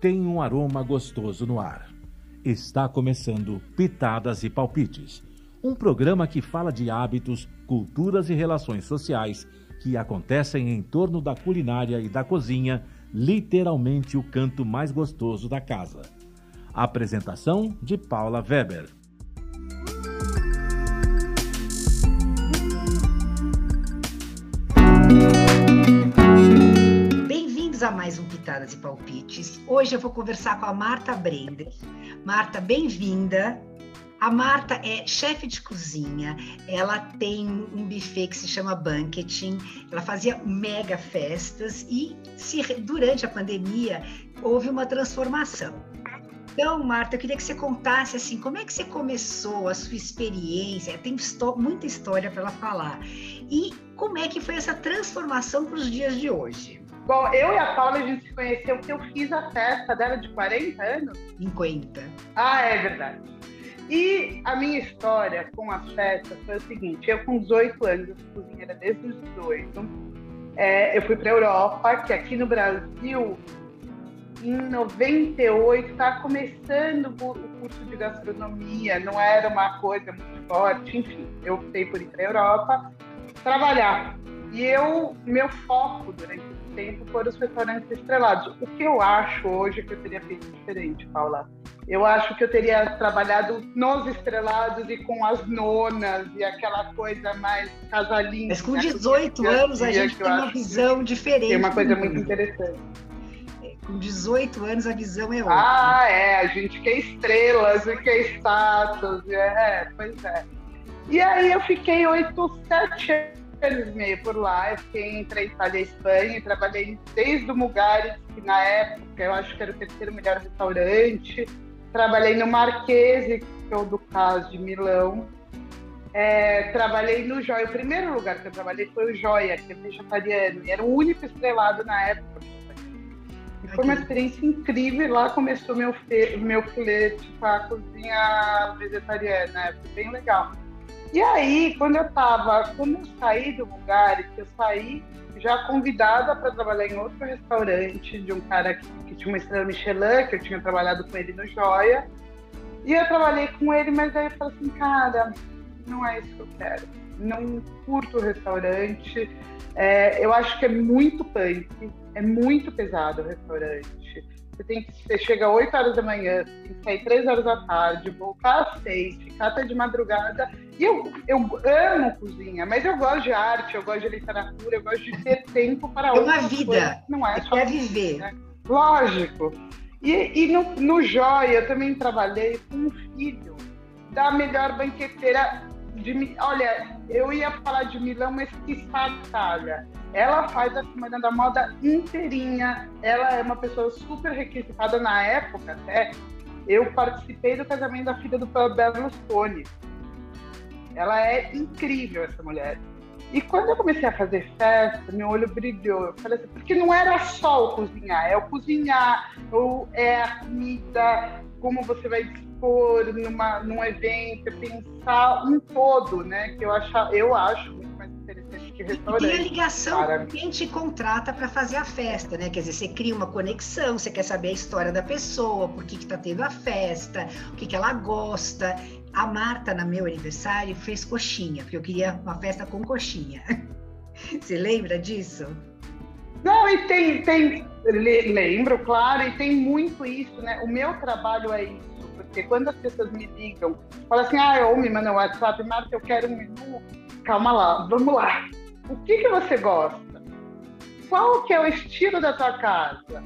tem um aroma gostoso no ar. Está começando Pitadas e Palpites, um programa que fala de hábitos, culturas e relações sociais que acontecem em torno da culinária e da cozinha, literalmente o canto mais gostoso da casa. Apresentação de Paula Weber. A mais um Pitadas e Palpites. Hoje eu vou conversar com a Marta Brender. Marta, bem-vinda. A Marta é chefe de cozinha, ela tem um buffet que se chama Banqueting, ela fazia mega festas e se, durante a pandemia houve uma transformação. Então, Marta, eu queria que você contasse assim, como é que você começou a sua experiência? Tem muita história para ela falar. E como é que foi essa transformação para os dias de hoje? Bom, eu e a Paula, a gente se conheceu porque eu fiz a festa dela de 40 anos. 50. Ah, é verdade. E a minha história com as festas foi o seguinte: eu, com 18 anos, eu fui cozinheira desde os 18. É, eu fui para a Europa, que aqui no Brasil, em 98, estava começando o curso de gastronomia, não era uma coisa muito forte, enfim. Eu optei por ir para a Europa trabalhar. E eu, meu foco durante tempo foram os restaurantes estrelados. O que eu acho hoje que eu teria feito diferente, Paula? Eu acho que eu teria trabalhado nos estrelados e com as nonas e aquela coisa mais casalinha. Mas com 18 né? anos a gente tem uma visão diferente. Tem uma coisa muito interessante. É, com 18 anos a visão é outra. Ah, é. A gente quer estrelas e quer status. É, pois é. E aí eu fiquei oito, sete anos e meio por lá. Eu fiquei entre a Itália e a Espanha. Trabalhei desde o Mugares, que na época eu acho que era o terceiro melhor restaurante trabalhei no Marquese, que é o do caso de Milão. É, trabalhei no Joia. O primeiro lugar que eu trabalhei foi o Joia, que é vegetariano. E era o único estrelado na época. E foi uma experiência incrível. Lá começou meu, meu flerte com a cozinha vegetariana. Foi bem legal. E aí, quando eu tava, quando eu saí do lugar, que eu saí já convidada para trabalhar em outro restaurante de um cara que, que, tinha uma estrela Michelin, que eu tinha trabalhado com ele no Joia. E eu trabalhei com ele, mas aí eu falei assim, cara, não é isso que eu quero. Não curto o restaurante. É, eu acho que é muito punk, é muito pesado o restaurante. Você tem que você chega às 8 horas da manhã, tem que sair 3 horas da tarde, voltar às 6, ficar até de madrugada. E eu, eu amo cozinha, mas eu gosto de arte, eu gosto de literatura, eu gosto de ter tempo para outra É uma vida, coisas. não é? Só quer viver. Né? Lógico. E, e no, no Joia eu também trabalhei com um filho da melhor banqueteira de, olha, eu ia falar de Milão, mas que batalha. Ela faz a Semana da Moda inteirinha. Ela é uma pessoa super requisitada na época, até. Eu participei do casamento da filha do Berlusconi. Ela é incrível, essa mulher. E quando eu comecei a fazer festa, meu olho brilhou. Eu falei assim, porque não era só o cozinhar, é o cozinhar, ou é a comida, como você vai dispor numa, num evento, pensar um todo, né? Que eu acho, eu acho muito mais interessante que restaurante. E tem a ligação para... quem te contrata para fazer a festa, né? Quer dizer, você cria uma conexão, você quer saber a história da pessoa, por que está tendo a festa, o que, que ela gosta. A Marta, no meu aniversário, fez coxinha, porque eu queria uma festa com coxinha. Você lembra disso? Não, e tem, tem, lembro, claro, e tem muito isso, né? O meu trabalho é isso, porque quando as pessoas me ligam, falam assim, ah, ou me mandam WhatsApp, Marta, eu quero um menu, calma lá, vamos lá. O que, que você gosta? Qual que é o estilo da tua casa?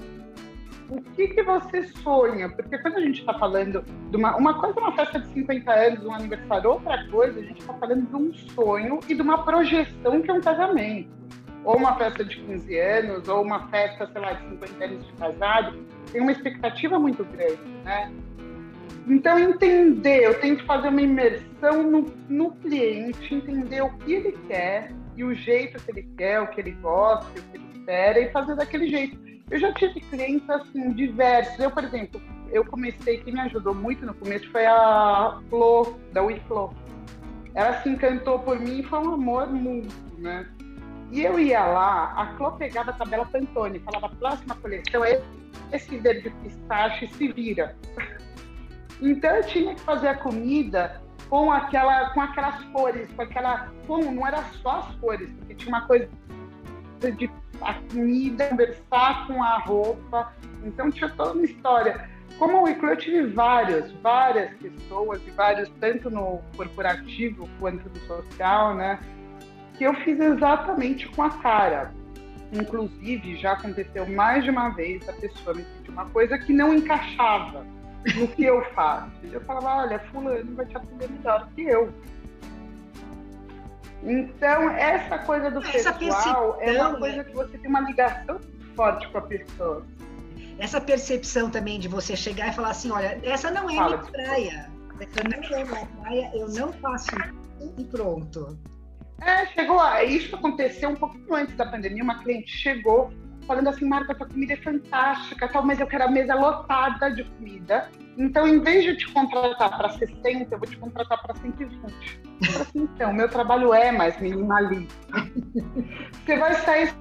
O que, que você sonha? Porque quando a gente está falando de uma, uma coisa é uma festa de 50 anos, um aniversário, outra coisa, a gente está falando de um sonho e de uma projeção que é um casamento. Ou uma festa de 15 anos, ou uma festa, sei lá, de 50 anos de casado, tem uma expectativa muito grande, né? Então, entender, eu tenho que fazer uma imersão no, no cliente, entender o que ele quer e o jeito que ele quer, o que ele gosta, o que ele espera, e fazer daquele jeito eu já tive clientes assim diversos. Eu, por exemplo, eu comecei, quem me ajudou muito no começo foi a Flo, da WeFlow. Ela se encantou por mim e foi um amor muito, né? E eu ia lá, a Flo pegava a tabela Pantone, falava próxima coleção, é esse verde pistache se vira. Então eu tinha que fazer a comida com aquela, com aquelas cores, com aquela, como não era só as cores, porque tinha uma coisa de a comida conversar com a roupa, então tinha toda uma história. Como o Iclo, eu tive várias, várias pessoas, e vários, tanto no corporativo quanto no social, né? Que eu fiz exatamente com a cara. Inclusive, já aconteceu mais de uma vez a pessoa me pedir uma coisa que não encaixava no que eu faço. Eu falava, olha, fulano vai te atender melhor que eu. Então, essa coisa do essa pessoal é uma coisa que você tem uma ligação forte com a pessoa. Essa percepção também de você chegar e falar assim, olha, essa não é Fala, minha praia. Essa não é minha praia, eu não faço isso e pronto. É, chegou lá. Isso aconteceu um pouquinho antes da pandemia. Uma cliente chegou falando assim, Marta, tua comida é fantástica, tal, mas eu quero a mesa lotada de comida. Então, em vez de eu te contratar para 60, eu vou te contratar para 120. Eu assim, então, meu trabalho é mais minimalista. Você vai sair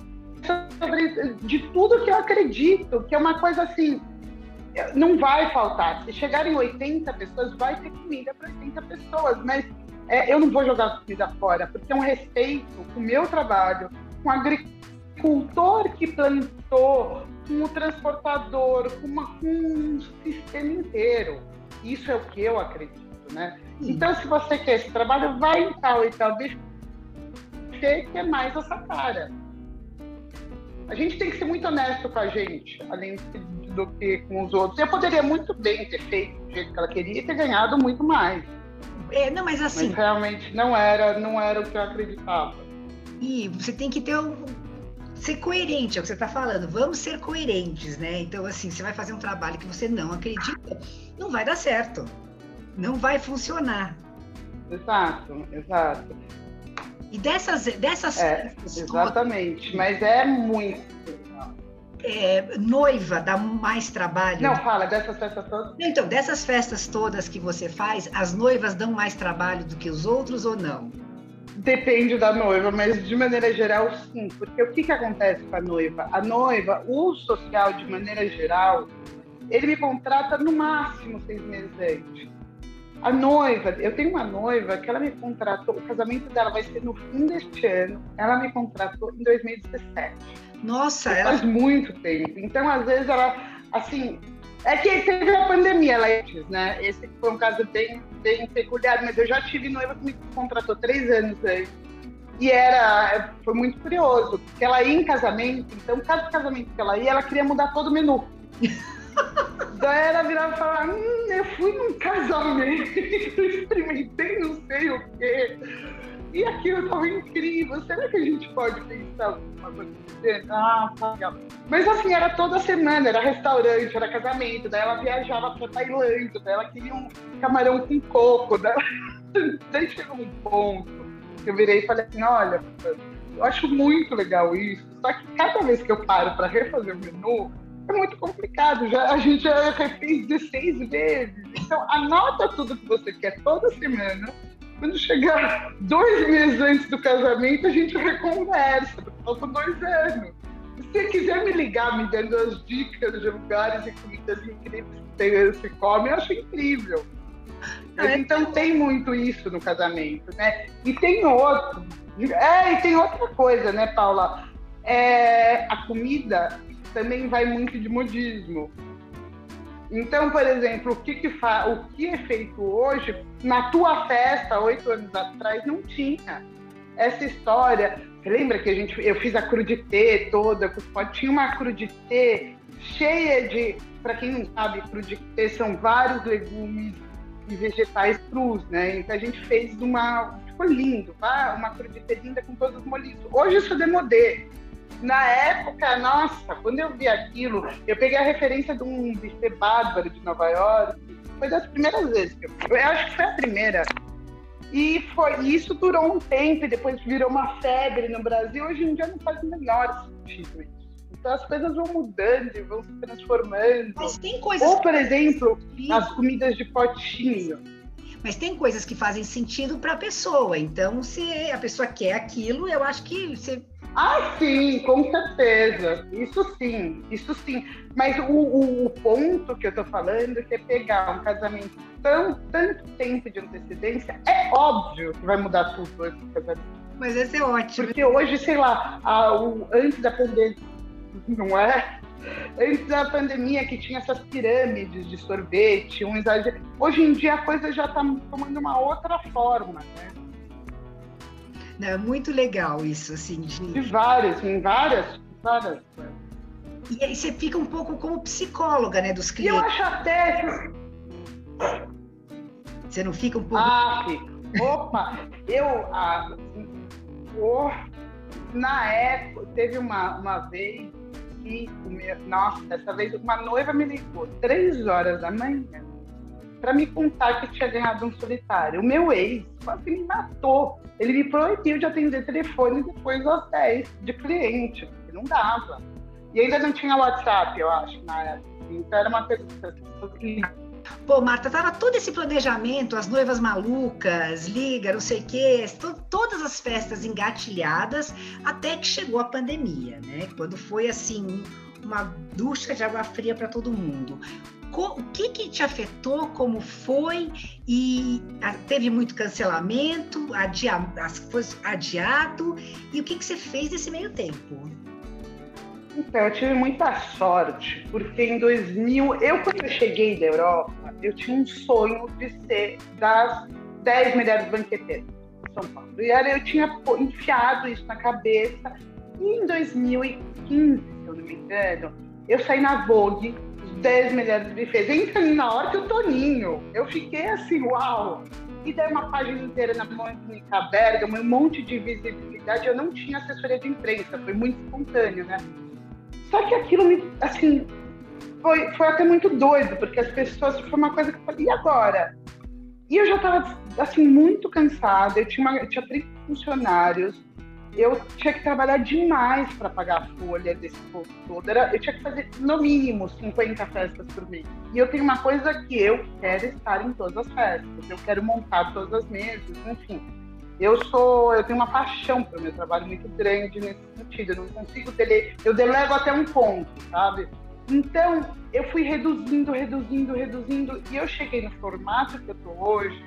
sobre de tudo que eu acredito, que é uma coisa assim, não vai faltar. Se chegarem 80 pessoas, vai ter comida para 80 pessoas, mas é, eu não vou jogar comida fora, porque é um respeito com o meu trabalho, com o agricultor que plantou, com o transportador, com, uma, com um sistema inteiro. Isso é o que eu acredito, né? Então, se você quer esse trabalho, vai em tal e tal deixa que é mais essa cara. A gente tem que ser muito honesto com a gente, além do que com os outros. Eu poderia muito bem ter feito do jeito que ela queria e ter ganhado muito mais. É, não, mas assim. Mas realmente não era, não era o que eu acreditava. E você tem que ter um, ser coerente, é o que você está falando. Vamos ser coerentes, né? Então, assim, você vai fazer um trabalho que você não acredita, não vai dar certo. Não vai funcionar. Exato, exato. E dessas, dessas é, Exatamente, mas é muito. É, noiva dá mais trabalho. Não, fala dessas festas todas. Então, dessas festas todas que você faz, as noivas dão mais trabalho do que os outros ou não? Depende da noiva, mas de maneira geral, sim. Porque o que, que acontece com a noiva? A noiva, o social, de maneira geral, ele me contrata no máximo seis meses antes. A noiva, eu tenho uma noiva que ela me contratou, o casamento dela vai ser no fim deste ano, ela me contratou em 2017. Nossa, ela... Faz muito tempo. Então, às vezes, ela, assim, é que teve a pandemia lá antes, né? Esse foi um caso bem, bem peculiar, mas eu já tive noiva que me contratou três anos antes. E era, foi muito curioso, porque ela ia em casamento, então cada casamento que ela ia, ela queria mudar todo o menu. Daí ela virava e falava, hum, eu fui num casamento, experimentei não sei o quê. E aquilo estava incrível. Será que a gente pode pensar alguma coisa Ah, tá legal. Mas assim, era toda semana, era restaurante, era casamento, daí ela viajava para Tailândia, daí ela queria um camarão com coco, daí, daí chegou um ponto que eu virei e falei assim, olha, eu acho muito legal isso, só que cada vez que eu paro para refazer o menu, é muito complicado. Já, a gente já refez 16 vezes. Então, anota tudo que você quer toda semana. Quando chegar dois meses antes do casamento, a gente reconversa, faltam dois anos. Se você quiser me ligar, me dando as dicas de lugares e comidas incríveis que você come, eu acho incrível. Mas, é. então tem muito isso no casamento, né? E tem outro. É, e tem outra coisa, né, Paula? É, a comida também vai muito de modismo. Então, por exemplo, o que, que fa... o que é feito hoje, na tua festa, oito anos atrás, não tinha essa história. Lembra que a gente, eu fiz a crudité toda, tinha uma crudité cheia de, para quem não sabe, crudité são vários legumes e vegetais crus, né? Então a gente fez uma, ficou lindo, tá? uma crudité linda com todos os molhos. Hoje isso é demodê. Na época, nossa, quando eu vi aquilo, eu peguei a referência de um buffet bárbaro de Nova York. Foi das primeiras vezes que eu fui. Eu acho que foi a primeira. E foi, isso durou um tempo e depois virou uma febre no Brasil. Hoje em dia não faz o menor sentido isso. Então as coisas vão mudando e vão se transformando. Mas tem coisas. Ou, por exemplo, as comidas de potinho. Mas tem coisas que fazem sentido para a pessoa. Então, se a pessoa quer aquilo, eu acho que você Ah, sim, com certeza. Isso sim, isso sim. Mas o, o, o ponto que eu tô falando é que é pegar um casamento tão tanto tempo de antecedência, é óbvio que vai mudar tudo esse casamento. Mas esse é ótimo. Porque hoje, sei lá, a, o, antes da pandemia, não é? Antes da pandemia que tinha essas pirâmides de sorvete, um exagero. Hoje em dia a coisa já está tomando uma outra forma, né? É muito legal isso, assim. De, de várias, em várias, várias. E aí você fica um pouco como psicóloga, né, dos clientes. Eu acho até que... Você não fica um pouco... Ah. Opa! Eu, ah, oh, na época, teve uma, uma vez que, nossa, dessa vez uma noiva me ligou três horas da manhã para me contar que tinha ganhado um solitário. O meu ex quase me matou. Ele me proibiu de atender telefone depois das 10 de cliente, porque não dava. E ainda não tinha WhatsApp, eu acho, na época. Então era uma que Pô, Marta, tava todo esse planejamento, as noivas malucas, liga, não sei o quê, to todas as festas engatilhadas, até que chegou a pandemia, né? Quando foi assim, uma ducha de água fria para todo mundo. O que, que te afetou? Como foi? E teve muito cancelamento, adia, foi adiado? E o que, que você fez nesse meio tempo? Então, eu tive muita sorte, porque em 2000, eu quando eu cheguei da Europa, eu tinha um sonho de ser das 10 melhores banqueteiras de São Paulo. E eu tinha enfiado isso na cabeça. E em 2015, se eu não me engano, eu saí na Vogue, os 10 melhores bufês. Entrando na hora que o Toninho. Eu fiquei assim, uau! E daí uma página inteira na Mônica Bergamo, um monte de visibilidade. Eu não tinha assessoria de imprensa, foi muito espontâneo, né? Só que aquilo me, assim, foi, foi até muito doido, porque as pessoas, foi uma coisa que eu falei, e agora? E eu já estava, assim, muito cansada, eu tinha, uma, eu tinha 30 funcionários, eu tinha que trabalhar demais para pagar a folha desse povo todo. Era, eu tinha que fazer, no mínimo, 50 festas por mês. E eu tenho uma coisa que eu quero estar em todas as festas, eu quero montar todas as mesas, enfim eu sou, eu tenho uma paixão pelo meu trabalho muito grande nesse sentido. Eu não consigo dele, eu delego até um ponto, sabe? Então eu fui reduzindo, reduzindo, reduzindo e eu cheguei no formato que eu tô hoje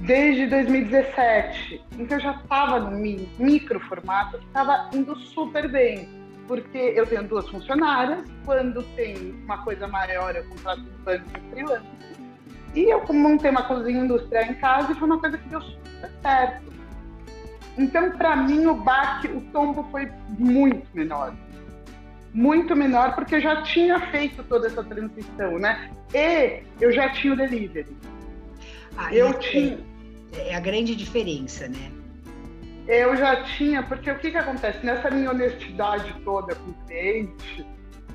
desde 2017. Então eu já estava no micro formato estava indo super bem, porque eu tenho duas funcionárias. Quando tem uma coisa maior, eu contrato um banco de freelance. E eu montei uma cozinha industrial em casa e foi uma coisa que deu super certo. Então, para mim, o baque, o tombo foi muito menor. Muito menor, porque eu já tinha feito toda essa transição, né? E eu já tinha o delivery. Ah, eu tinha. É a grande diferença, né? Eu já tinha, porque o que, que acontece? Nessa minha honestidade toda com o cliente,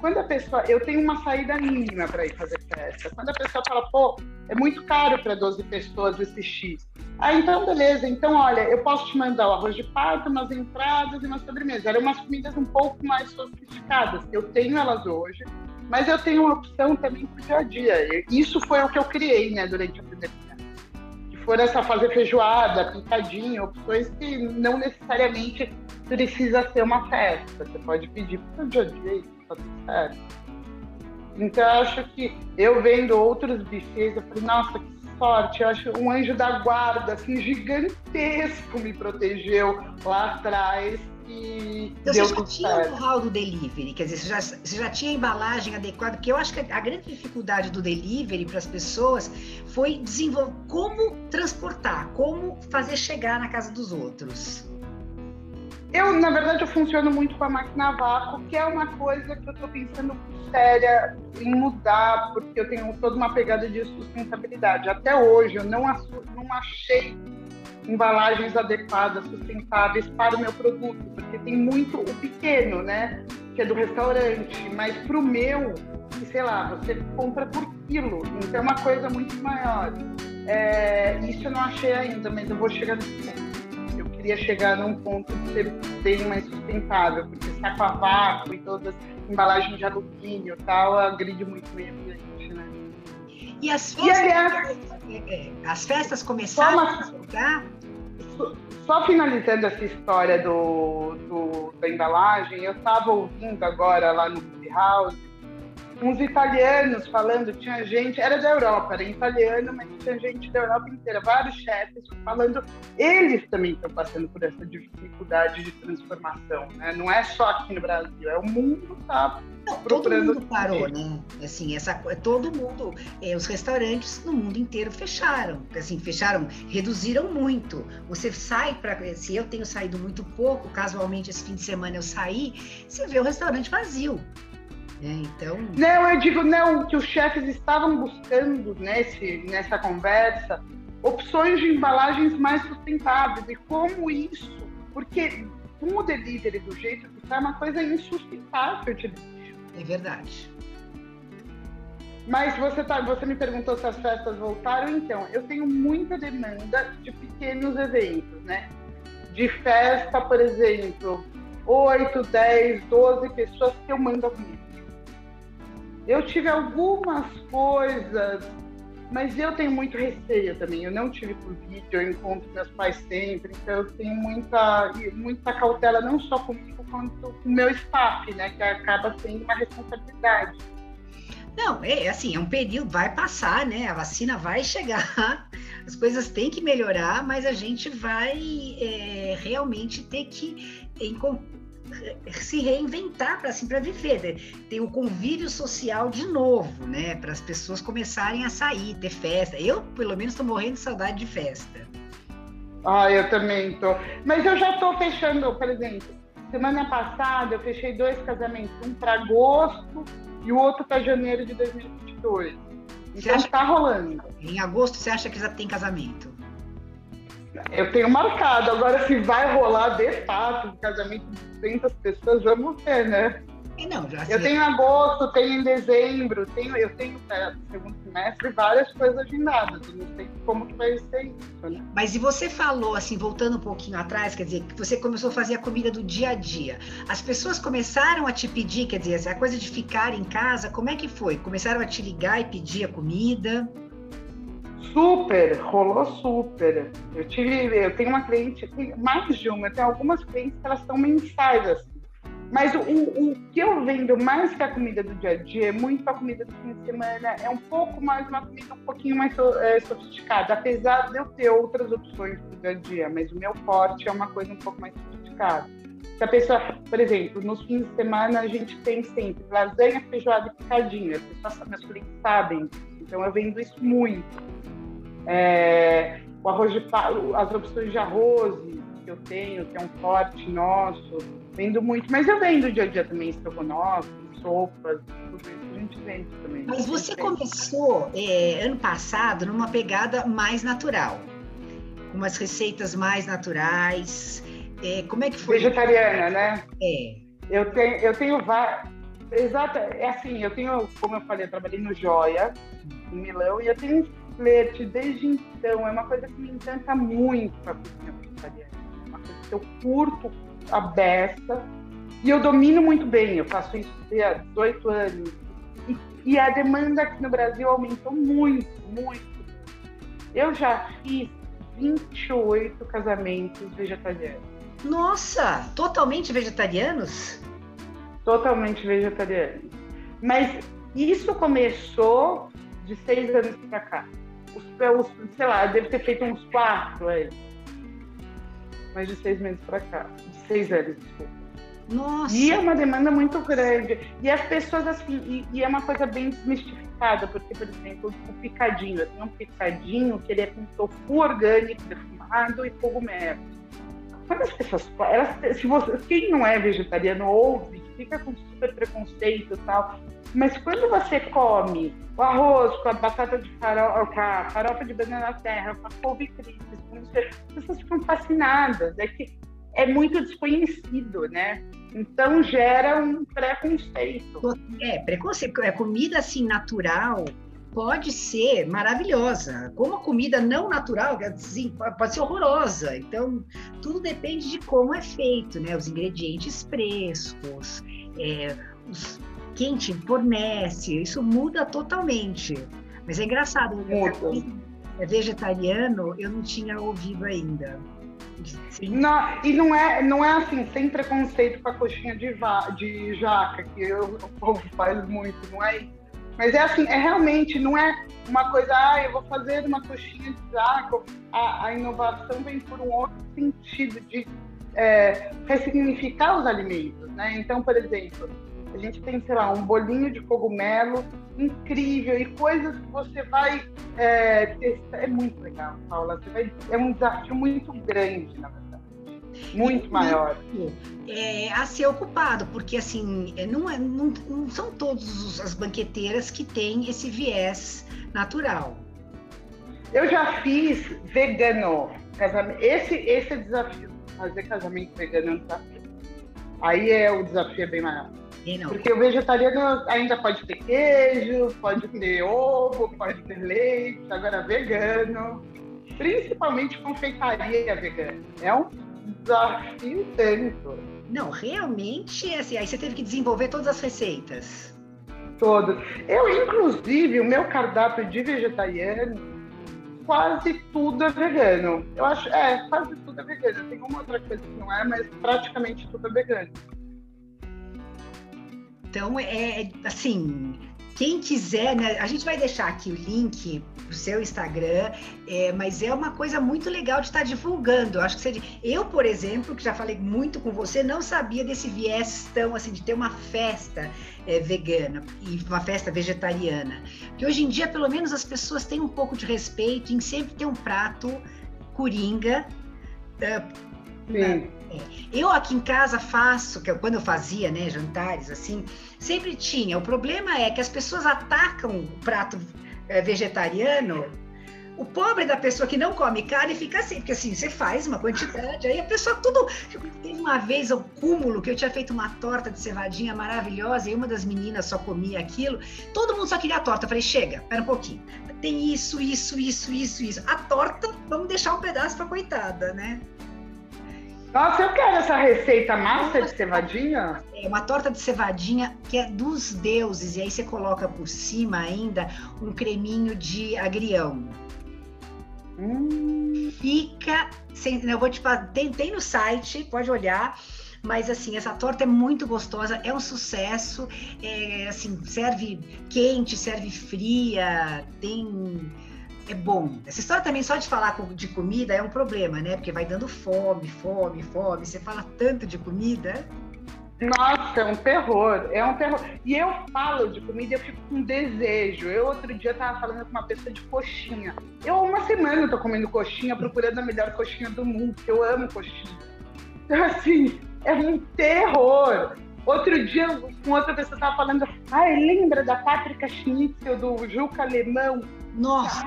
quando a pessoa. Eu tenho uma saída mínima para ir fazer festa. Quando a pessoa fala, pô, é muito caro para 12 pessoas esse X. Ah, então beleza. Então, olha, eu posso te mandar o arroz de pato, umas entradas e uma sobremesa. Eram umas comidas um pouco mais sofisticadas. Eu tenho elas hoje, mas eu tenho uma opção também para o dia a dia. Isso foi o que eu criei, né, durante a pandemia. Foram essa fazer feijoada, picadinho, opções que não necessariamente precisa ser uma festa. Você pode pedir para o dia a dia tá tudo certo. Então, eu acho que eu vendo outros bufês, eu falei, nossa, que sorte. Eu acho um anjo da guarda, assim, gigantesco me protegeu lá atrás. E então, deu você já tinha o know-how do delivery, quer dizer, você já, você já tinha a embalagem adequada, porque eu acho que a grande dificuldade do delivery para as pessoas foi desenvolver como transportar, como fazer chegar na casa dos outros. Eu, na verdade, eu funciono muito com a máquina vácuo, que é uma coisa que eu estou pensando séria em mudar, porque eu tenho toda uma pegada de sustentabilidade. Até hoje, eu não, não achei embalagens adequadas, sustentáveis para o meu produto, porque tem muito o pequeno, né? Que é do restaurante, mas para o meu, sei lá, você compra por quilo, então é uma coisa muito maior. É, isso eu não achei ainda, mas eu vou chegar nesse ponto queria chegar num ponto de ser bem mais sustentável, porque saco a vácuo e todas as embalagens de alumínio e tal, agride muito o meio ambiente? E as festas, e, aliás, é, é, as festas começaram uma, a mudar? Só finalizando essa história do, do da embalagem, eu estava ouvindo agora lá no House uns italianos falando, tinha gente, era da Europa, era italiano, mas tinha gente da Europa inteira, vários chefes falando, eles também estão passando por essa dificuldade de transformação, né? Não é só aqui no Brasil, é o mundo tá procurando. Todo mundo parou, né? Assim, essa todo mundo, é, os restaurantes no mundo inteiro fecharam, assim, fecharam, reduziram muito. Você sai para, se eu tenho saído muito pouco, casualmente esse fim de semana eu saí, você vê o restaurante vazio. Né? Então... Não, eu digo não, que os chefes estavam buscando nesse, nessa conversa opções de embalagens mais sustentáveis. E como isso? Porque com o delivery do jeito que está, é uma coisa insustentável de. É verdade. Mas você, tá, você me perguntou se as festas voltaram, então, eu tenho muita demanda de pequenos eventos, né? De festa, por exemplo, 8, 10, 12 pessoas que eu mando a comida. Eu tive algumas coisas, mas eu tenho muito receio também. Eu não tive Covid, eu encontro meus pais sempre, então eu tenho muita, muita cautela, não só comigo, quanto com o meu staff, né? Que acaba sendo uma responsabilidade. Não, é assim, é um período, vai passar, né? A vacina vai chegar, as coisas têm que melhorar, mas a gente vai é, realmente ter que se reinventar para assim, para viver, né? ter o convívio social de novo, né? Para as pessoas começarem a sair, ter festa. Eu, pelo menos, estou morrendo de saudade de festa. Ah, eu também tô. Mas eu já estou fechando, por exemplo, semana passada eu fechei dois casamentos, um para agosto e o outro para janeiro de 2022. Então está rolando. Em agosto você acha que já tem casamento? Eu tenho marcado. Agora, se vai rolar de fato um casamento de 200 pessoas, vamos ver, né? não, já eu tenho em agosto, tenho em dezembro, tenho, eu tenho para segundo semestre várias coisas agendadas. Eu não sei como que vai ser isso, né? Mas e você falou, assim, voltando um pouquinho atrás, quer dizer, que você começou a fazer a comida do dia a dia. As pessoas começaram a te pedir, quer dizer, a coisa de ficar em casa, como é que foi? Começaram a te ligar e pedir a comida? Super, rolou super. Eu tive, eu tenho uma cliente, mais de uma, eu tenho algumas clientes que elas são mensais assim. Mas o, o, que eu vendo mais que a comida do dia a dia é muito a comida do fim de semana, é um pouco mais uma comida um pouquinho mais é, sofisticada, apesar de eu ter outras opções do dia a dia, mas o meu forte é uma coisa um pouco mais sofisticada. Se a pessoa, por exemplo, nos fins de semana a gente tem sempre lasanha, feijoada e picadinha, as pessoas, meus clientes sabem, então eu vendo isso muito. É, o arroz de as opções de arroz que eu tenho, que é um forte nosso, vendo muito, mas eu vendo dia a dia também estrogonofe, sopas, tudo isso a gente vende também. Mas você começou é, ano passado numa pegada mais natural, umas receitas mais naturais. É, como é que foi? Vegetariana, né? É. Eu tenho, eu tenho várias. Exato, é assim, eu tenho, como eu falei, eu trabalhei no Joia, em Milão, e eu tenho flerte desde então. É uma coisa que me encanta muito a cozinha vegetariana. É uma coisa que eu curto a beça e eu domino muito bem. Eu faço isso há 18 anos. E, e a demanda aqui no Brasil aumentou muito, muito. Eu já fiz 28 casamentos vegetarianos. Nossa, totalmente vegetarianos? Totalmente vegetarianos. Mas isso começou de seis anos para cá os, sei lá, deve ter feito uns quatro aí. Mais de seis meses para cá. De seis anos, desculpa. Nossa. E é uma demanda muito grande. E as pessoas, assim, e, e, é uma coisa bem desmistificada, porque, por exemplo, o picadinho, tem um picadinho que ele é com tofu orgânico, defumado e cogumelo. Quando as pessoas. Elas, se você, quem não é vegetariano ouve, fica com super preconceito e tal. Mas quando você come o arroz com a batata de farofa, com a farofa de banana terra, com a couve crisp, as pessoas ficam fascinadas. É que é muito desconhecido, né? Então gera um preconceito. É, preconceito. É comida assim natural pode ser maravilhosa. Como a comida não natural, assim, pode ser horrorosa. Então, tudo depende de como é feito, né? Os ingredientes frescos, é, os quem te fornece, isso muda totalmente. Mas é engraçado, muda. é vegetariano, eu não tinha ouvido ainda. Não, e não é, não é assim, sem preconceito com a coxinha de, de jaca, que eu, o povo faz muito, não é isso. Mas é assim, é realmente, não é uma coisa, ah, eu vou fazer uma coxinha de jaca. A, a inovação vem por um outro sentido de é, ressignificar os alimentos, né? Então, por exemplo, a gente tem, sei lá, um bolinho de cogumelo incrível e coisas que você vai é, testar. É muito legal, Paula. Vai, é um desafio muito grande, na verdade. Muito maior. É, a ser ocupado, porque assim, é, não, é, não, não são todas as banqueteiras que têm esse viés natural. Eu já fiz vegano. Esse, esse é o desafio. Fazer casamento vegano é um desafio. Aí é o desafio é bem maior. Porque o vegetariano ainda pode ter queijo, pode ter ovo, pode ter leite, agora vegano, principalmente confeitaria vegana. É um desafio tanto. Não, realmente, assim, aí você teve que desenvolver todas as receitas. Todas. Eu, inclusive, o meu cardápio de vegetariano, quase tudo é vegano. Eu acho, é, quase tudo é vegano. Tem uma outra coisa que não é, mas praticamente tudo é vegano. Então, é, é assim, quem quiser, né, a gente vai deixar aqui o link pro seu Instagram, é, mas é uma coisa muito legal de estar divulgando. Acho que você, eu, por exemplo, que já falei muito com você, não sabia desse viés tão assim de ter uma festa é, vegana e uma festa vegetariana. Que hoje em dia, pelo menos, as pessoas têm um pouco de respeito em sempre ter um prato coringa. É, Sim. É. Eu aqui em casa faço, que quando eu fazia, né, jantares assim, sempre tinha. O problema é que as pessoas atacam o prato é, vegetariano. O pobre da pessoa que não come carne fica assim, porque assim, você faz uma quantidade, aí a pessoa tudo. Teve uma vez o cúmulo que eu tinha feito uma torta de cevadinha maravilhosa e uma das meninas só comia aquilo. Todo mundo só queria a torta. Eu falei, chega, pera um pouquinho. Tem isso, isso, isso, isso, isso. A torta, vamos deixar um pedaço pra coitada, né? Nossa, eu quero essa receita massa de cevadinha. É uma torta de cevadinha que é dos deuses. E aí você coloca por cima ainda um creminho de agrião. Hum. Fica. Sem, eu vou te tem, tem no site, pode olhar. Mas assim, essa torta é muito gostosa, é um sucesso. É, assim, serve quente, serve fria, tem é bom. Essa história também só de falar de comida é um problema, né? Porque vai dando fome, fome, fome. Você fala tanto de comida. Nossa, é um terror, é um terror. E eu falo de comida e eu fico com desejo. Eu outro dia tava falando com uma pessoa de coxinha. Eu uma semana tô comendo coxinha, procurando a melhor coxinha do mundo, que eu amo coxinha. Então, assim, é um terror. Outro dia, com outra pessoa tava falando, ai, lembra da Pátrica Schnitzel, do Juca Alemão? Nossa!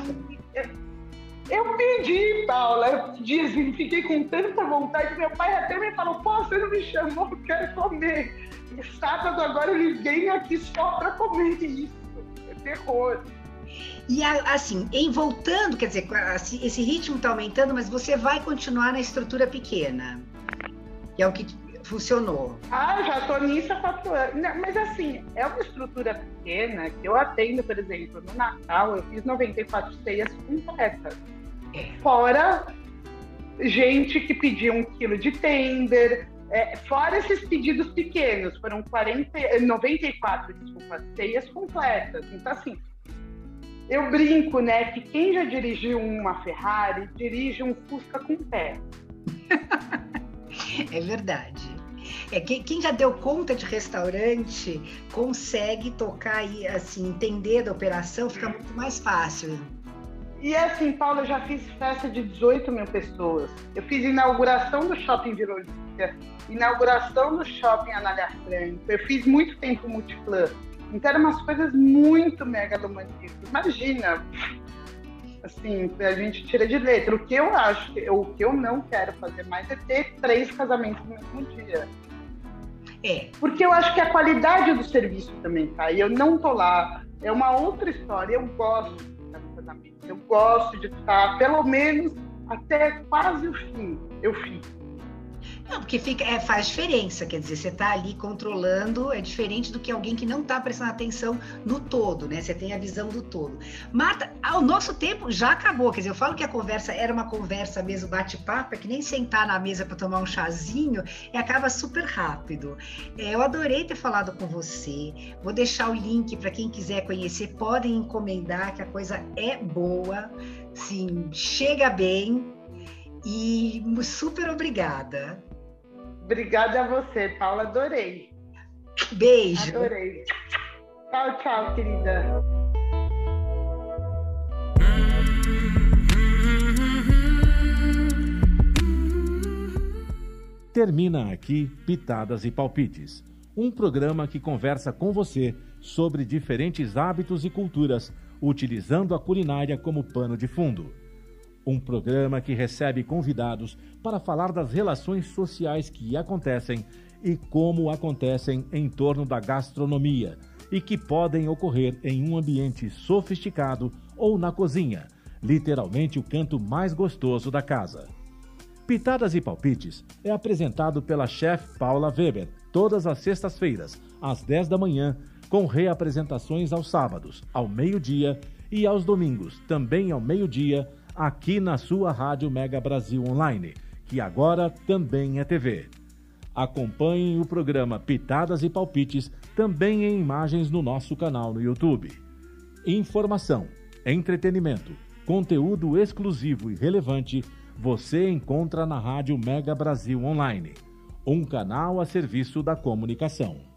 Eu pedi, Paula, eu pedi, fiquei com tanta vontade. Meu pai até me falou: pô, você não me chamou, eu quero comer. E sábado agora ele vem aqui só para comer isso. É terror. E assim, em voltando, quer dizer, esse ritmo está aumentando, mas você vai continuar na estrutura pequena, que é o que funcionou? Ah, já estou nisso há quatro anos. Mas assim, é uma estrutura pequena que eu atendo, por exemplo, no Natal, eu fiz 94 ceias completas. É. Fora gente que pediu um quilo de tender, é, fora esses pedidos pequenos, foram 40, 94 desculpa, ceias completas. Então, assim, eu brinco, né, que quem já dirigiu uma Ferrari dirige um Fusca com pé. É verdade. É, quem, quem, já deu conta de restaurante consegue tocar e assim, entender da operação, fica muito mais fácil. E assim, Paula, eu já fiz festa de 18 mil pessoas. Eu fiz inauguração do Shopping Vila inauguração do Shopping Anália Franco. Eu fiz muito tempo multiplan. Então eram umas coisas muito megalomaníacas. Imagina, assim, a gente tira de letra. O que eu acho, o que eu não quero fazer mais é ter três casamentos no mesmo dia. É. Porque eu acho que a qualidade do serviço também tá. E eu não tô lá. É uma outra história. Eu gosto de estar no casamento. Eu gosto de estar, pelo menos, até quase o fim. Eu fico. Não, porque fica, é, faz diferença, quer dizer, você está ali controlando, é diferente do que alguém que não está prestando atenção no todo, né? Você tem a visão do todo. Marta, ah, o nosso tempo já acabou, quer dizer, eu falo que a conversa era uma conversa mesmo, bate-papo, é que nem sentar na mesa para tomar um chazinho e acaba super rápido. É, eu adorei ter falado com você, vou deixar o link para quem quiser conhecer, podem encomendar, que a coisa é boa, sim, chega bem. E super obrigada. Obrigada a você, Paula. Adorei. Beijo. Adorei. Tchau, tchau, querida. Termina aqui Pitadas e Palpites, um programa que conversa com você sobre diferentes hábitos e culturas, utilizando a culinária como pano de fundo. Um programa que recebe convidados para falar das relações sociais que acontecem e como acontecem em torno da gastronomia e que podem ocorrer em um ambiente sofisticado ou na cozinha, literalmente o canto mais gostoso da casa. Pitadas e Palpites é apresentado pela chefe Paula Weber todas as sextas-feiras, às 10 da manhã, com reapresentações aos sábados, ao meio-dia e aos domingos, também ao meio-dia aqui na sua Rádio Mega Brasil Online, que agora também é TV. Acompanhem o programa Pitadas e Palpites também em imagens no nosso canal no YouTube. Informação, entretenimento, conteúdo exclusivo e relevante você encontra na Rádio Mega Brasil Online, um canal a serviço da comunicação.